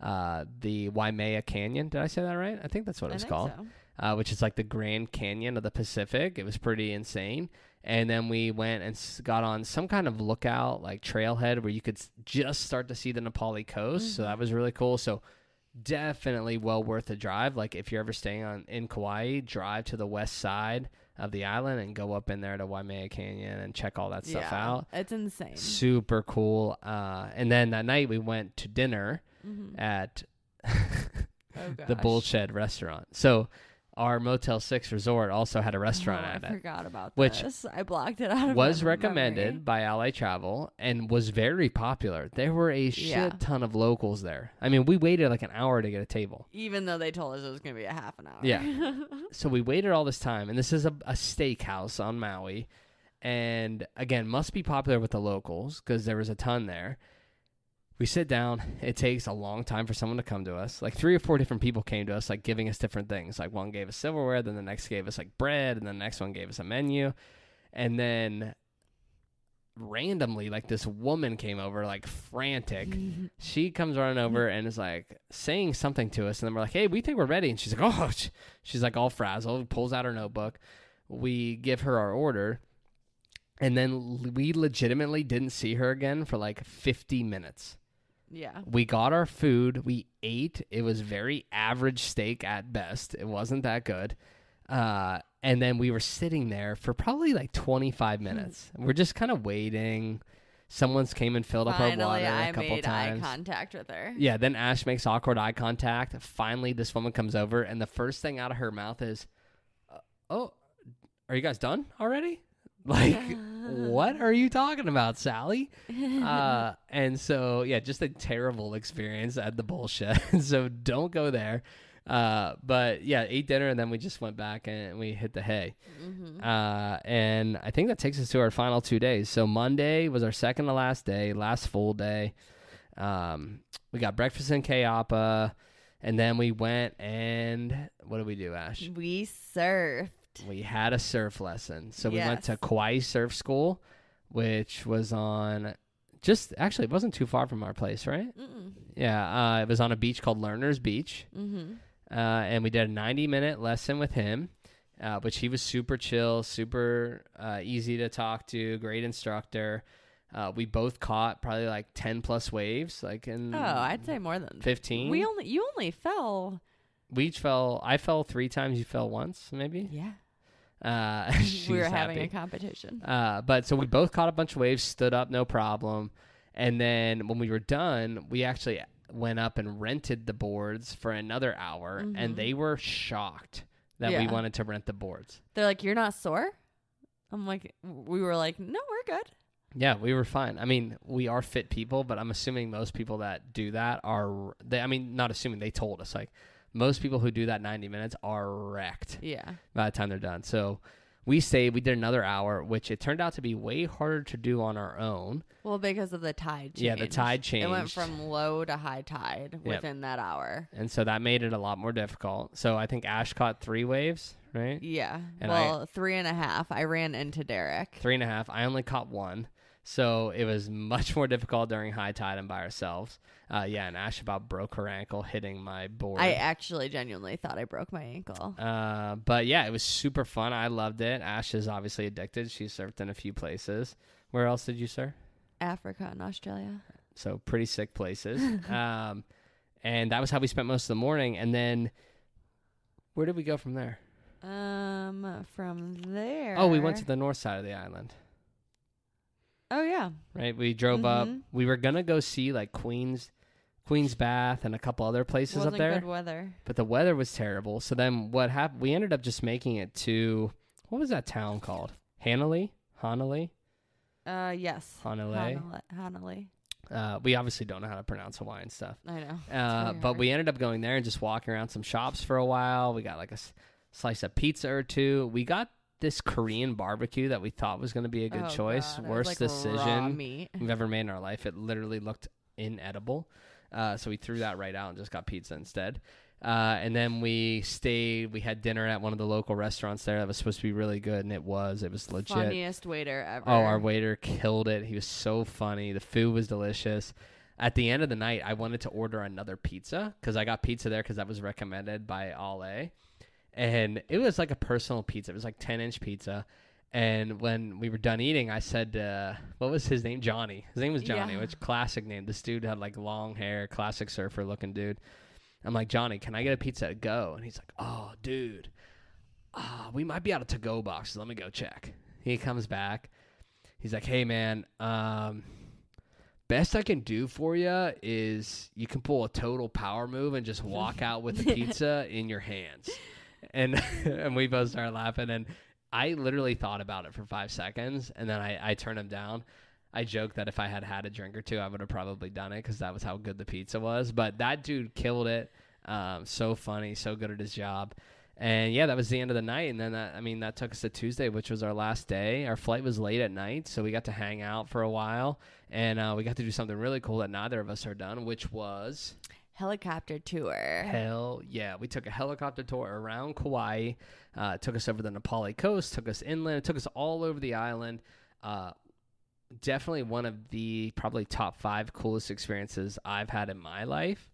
uh the Waimea Canyon. Did I say that right? I think that's what I it's think called. so. uh, which is like the Grand Canyon of the Pacific. It was pretty insane. And then we went and got on some kind of lookout, like trailhead, where you could just start to see the Na Pali coast. So that was really cool. So definitely well worth the drive. Like if you're ever staying on in Kauai, drive to the west side of the island and go up in there to Waimea Canyon and check all that stuff yeah, out. It's insane. Super cool. Uh, and then that night we went to dinner Mhm. at Oh, the. Bull Shed restaurant. So our Motel Six resort also had a restaurant Oh, at I it. forgot about which this. I blocked it out of was recommended memory. by Alle Travel and was very popular. There were a shit Yeah. ton of locals there. I mean, we waited like an hour to get a table. even though they told us it was going to be a half an hour. Yeah. So we waited all this time, and this is a, a steakhouse on Maui. And again, must be popular with the locals because there was a ton there. We sit down. It takes a long time for someone to come to us. Like three or four different people came to us, like giving us different things. Like one gave us silverware, then the next gave us like bread, and then the next one gave us a menu. And then randomly, like this woman came over, like frantic. She comes running over and is like saying something to us, and then we're like, "Hey, we think we're ready." And she's like, "Oh," she's like all frazzled, pulls out her notebook. We give her our order, and then we legitimately didn't see her again for like 50 minutes. Yeah. We got our food, we ate. It was very average steak at best. It wasn't that good. Uh, and then we were sitting there for probably like 25 minutes. we're just kind of waiting. Someone's came and filled up our Finally, water I a couple made times. eye contact with her. Yeah, then Ash makes awkward eye contact. Finally, this woman comes over, and the first thing out of her mouth is, uh, "Oh, are you guys done already? Like, what are you talking about, Sally?" Uh, and so, yeah, just a terrible experience at the bullshit. so don't go there. Uh, but yeah, ate dinner, and then we just went back and we hit the hay. Mhm. Uh, and I think that takes us to our final two days. So Monday was our second to last day, last full day. Um, we got breakfast in Kapaa, and then we went and what did we do, Ash? We surfed. We had a surf lesson. So we went to Kauai Surf School, which was on just actually it wasn't too far from our place, right? Mm-mm. Yeah, uh, it was on a beach called Learner's Beach Mm-hmm. uh, and we did a 90 minute lesson with him, uh, which he was super chill, super uh, easy to talk to, great instructor. Uh, we both caught probably like 10 plus waves, like in Oh, I'd say more than 15. We only you only fell. We each fell, I fell three times, you fell once, maybe. Yeah. Uh, we were having happy. a competition. Uh, but so we both caught a bunch of waves, stood up, no problem. And then when we were done, we actually went up and rented the boards for another hour, and Mhm. they were shocked that we wanted to rent the boards. They're like, "You're not sore." I'm like, we were like, "No, we're good." Yeah, we were fine. I mean, we are fit people, but I'm assuming most people that do that are. They, I mean, not assuming they told us like most people who do that 90 minutes are wrecked Yeah. by the time they're done. So we stayed. We did another hour, which it turned out to be way harder to do on our own. Well, because of the tide. Change. Yeah, the tide change It went from low to high tide Yep. within that hour. and so that made it a lot more difficult. So I think Ash caught three waves, right? Yeah. And I- well, three and a half. I ran into Derek. Three and a half. I only caught one, so it was much more difficult during high tide and by ourselves. Uh, yeah, and Ash about broke her ankle hitting my board. I actually genuinely thought I broke my ankle. uh, but yeah, it was super fun. I loved it. Ash is obviously addicted. She surfed in a few places. Where else did you surf? Africa and Australia. So pretty sick places. um, and that was how we spent most of the morning. And then where did we go from there? Um, from there. Oh, we went to the north side of the island. Oh yeah. right? We drove up. Mhm. We were gonna go see like Queens, Queens Bath, and a couple other places Wasn't up there, good weather. but the weather was terrible. So then what happened? We ended up just making it to what was that town called? Hanalei, Hanalei, Uh, yes. Hanalei. Hanalei. Hanalei. Uh, we obviously don't know how to pronounce Hawaiian stuff. I know. Uh, but hard. we ended up going there and just walking around some shops for a while. We got like a s- slice of pizza or two. We got this Korean barbecue that we thought was going to be a good Oh, choice. God, Worst like decision. We've ever made in our life. It literally looked inedible. Uh, so we threw that right out and just got pizza instead. Uh, and then we stayed. We had dinner at one of the local restaurants there that was supposed to be really good, and it was. It was legit. Funniest waiter ever. Oh, our waiter killed it. He was so funny. The food was delicious. At the end of the night, I wanted to order another pizza because I got pizza there because that was recommended by Alle. And it was like a personal pizza. It was like 10 inch pizza. And when we were done eating, I said, uh, what was his name? Johnny. His name was Johnny, Yeah. which classic name. This dude had like long hair, classic surfer looking dude. I'm like, Johnny, can I get a pizza to go? And he's like, oh, dude, ah, we might be out of to go boxes. Let me go check. He comes back. He's like, hey, man, um, best I can do for you is you can pull a total power move and just walk out with the pizza in your hands. And and we both started laughing. And I literally thought about it for five seconds, and then I, I turned him down. I joked that if I had had a drink or two, I would have probably done it because that was how good the pizza was. But that dude killed it. Um, so funny, so good at his job. And yeah, that was the end of the night. And then that, I mean, that took us to Tuesday, which was our last day. Our flight was late at night, so we got to hang out for a while, and uh, we got to do something really cool that neither of us are done, which was Helicopter tour. hell yeah. We took a helicopter tour around Kauai. Uh, took us over the Na Pali coast, took us inland, took us all over the island. Uh, definitely one of the probably top five coolest experiences I've had in my life.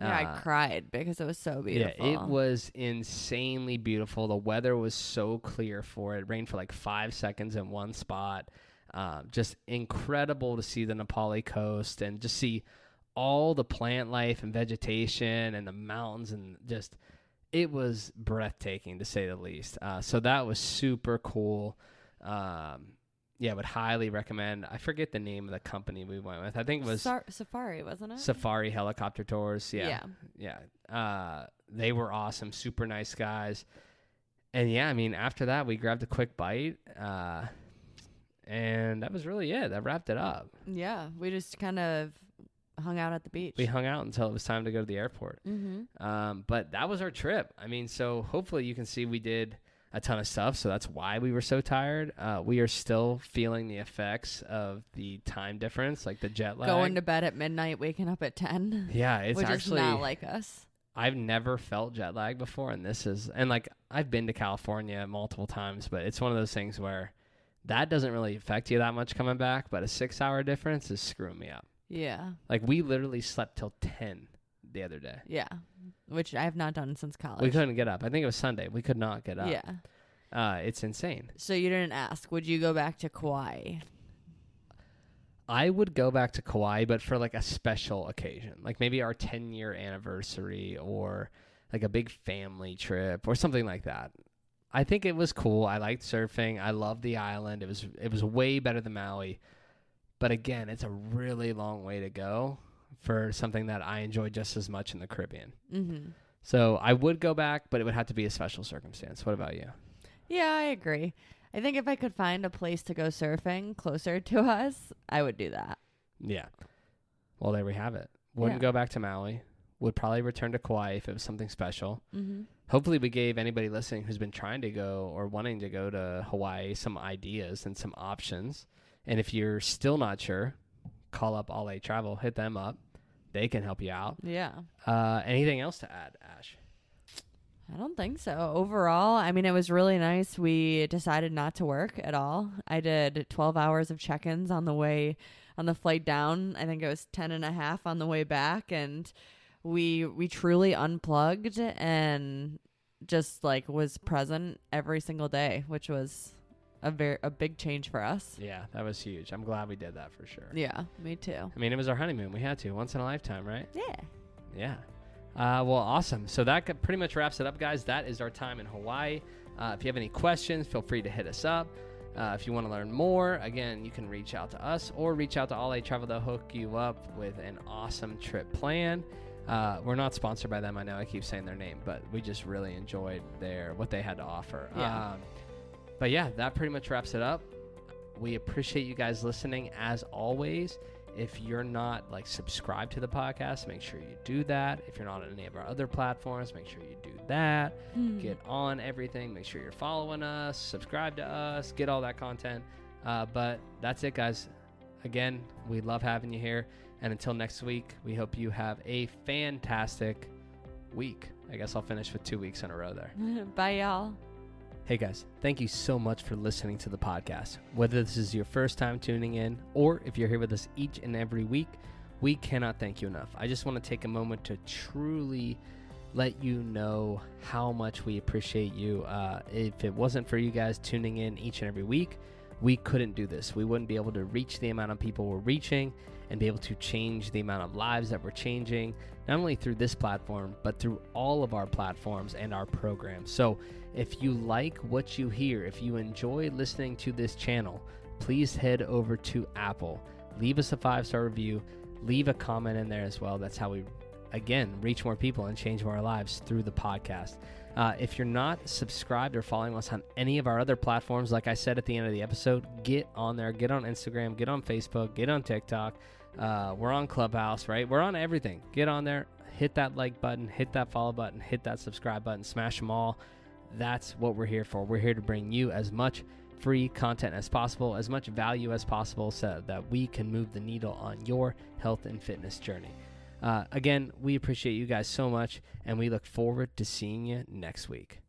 Yeah, I Uh, cried because it was so beautiful. yeah, it was insanely beautiful. The weather was so clear for it. It rained for like five seconds in one spot. Um, just incredible to see the Na Pali coast and just see all the plant life and vegetation and the mountains and just it was breathtaking to say the least. Uh, so that was super cool. Um, yeah, would highly recommend. I forget the name of the company we went with. I think it was Sar- Safari, wasn't it? Safari Helicopter Tours. Yeah, yeah. Uh, they were awesome, super nice guys. And yeah, I mean, after that, we grabbed a quick bite, uh, and that was really it. That wrapped it up. Yeah, we just kind of hung out at the beach. We hung out until it was time to go to the airport. mm-hmm. Um, but that was our trip. I mean, so hopefully you can see we did a ton of stuff. So that's why we were so tired. Uh, we are still feeling the effects of the time difference, like the jet lag. Going to bed at midnight, waking up at 10, yeah, it's actually not like us. I've never felt jet lag before, and this is and like I've been to California multiple times, but it's one of those things where that doesn't really affect you that much coming back, but a six hour difference is screwing me up. Yeah, Like we literally slept till ten the other day. yeah, which I have not done since college. We couldn't get up. I think it was Sunday. We could not get up. Yeah. Uh, it's insane. So you didn't ask, would you go back to Kauai? I would go back to Kauai, but for like a special occasion, like maybe our 10 year anniversary or like a big family trip or something like that. I think it was cool. I liked surfing. I loved the island. It was it was way better than Maui. But again, it's a really long way to go for something that I enjoy just as much in the Caribbean. Mm-hmm. So I would go back, but it would have to be a special circumstance. What about you? Yeah, I agree. I think if I could find a place to go surfing closer to us, I would do that. Yeah. Well, there we have it. Wouldn't Yeah. go back to Maui. Would probably return to Kauai if it was something special. Mm-hmm. Hopefully, we gave anybody listening who's been trying to go or wanting to go to Hawaii some ideas and some options. And if you're still not sure, call up Alle Travel, hit them up. They can help you out. Yeah. Uh, anything else to add, Ash? I don't think so. Overall, I mean, it was really nice. We decided not to work at all. I did 12 hours of check ins on the way, on the flight down. I think it was 10 and a half on the way back. And we, we truly unplugged and just like was present every single day, which was a very, a big change for us. Yeah, that was huge. I'm glad we did that for sure. Yeah, me too. I mean, it was our honeymoon. We had to once in a lifetime, right? Yeah. Yeah. Uh, well, awesome. So that pretty much wraps it up, guys. That is our time in Hawaii. Uh, if you have any questions, feel free to hit us up. Uh, if you want to learn more, again, you can reach out to us or reach out to Alle Travel to hook you up with an awesome trip plan. Uh, we're not sponsored by them. I know I keep saying their name, but we just really enjoyed their what they had to offer. Yeah. Um, but yeah, that pretty much wraps it up. We appreciate you guys listening as always. If you're not like subscribed to the podcast, make sure you do that. If you're not on any of our other platforms, make sure you do that. Get on everything. Make sure you're following us, subscribe to us, get all that content. Uh, but that's it, guys. Again, we love having you here. And until next week, we hope you have a fantastic week. I guess I'll finish with two weeks in a row there. Bye, y'all. Hey guys, thank you so much for listening to the podcast. Whether this is your first time tuning in or if you're here with us each and every week, we cannot thank you enough. I just want to take a moment to truly let you know how much we appreciate you. Uh, if it wasn't for you guys tuning in each and every week, we couldn't do this. We wouldn't be able to reach the amount of people we're reaching and be able to change the amount of lives that we're changing, not only through this platform, but through all of our platforms and our programs. So, if you like what you hear, if you enjoy listening to this channel, please head over to Apple, leave us a five star review, leave a comment in there as well. That's how we, again, reach more people and change more lives through the podcast. Uh, if you're not subscribed or following us on any of our other platforms, like I said at the end of the episode, get on there. Get on Instagram, get on Facebook, get on TikTok. Uh, we're on Clubhouse, right? We're on everything. Get on there, hit that like button, hit that follow button, hit that subscribe button, smash them all. That's what we're here for. We're here to bring you as much free content as possible, as much value as possible, so that we can move the needle on your health and fitness journey. Uh, again, we appreciate you guys so much, and we look forward to seeing you next week.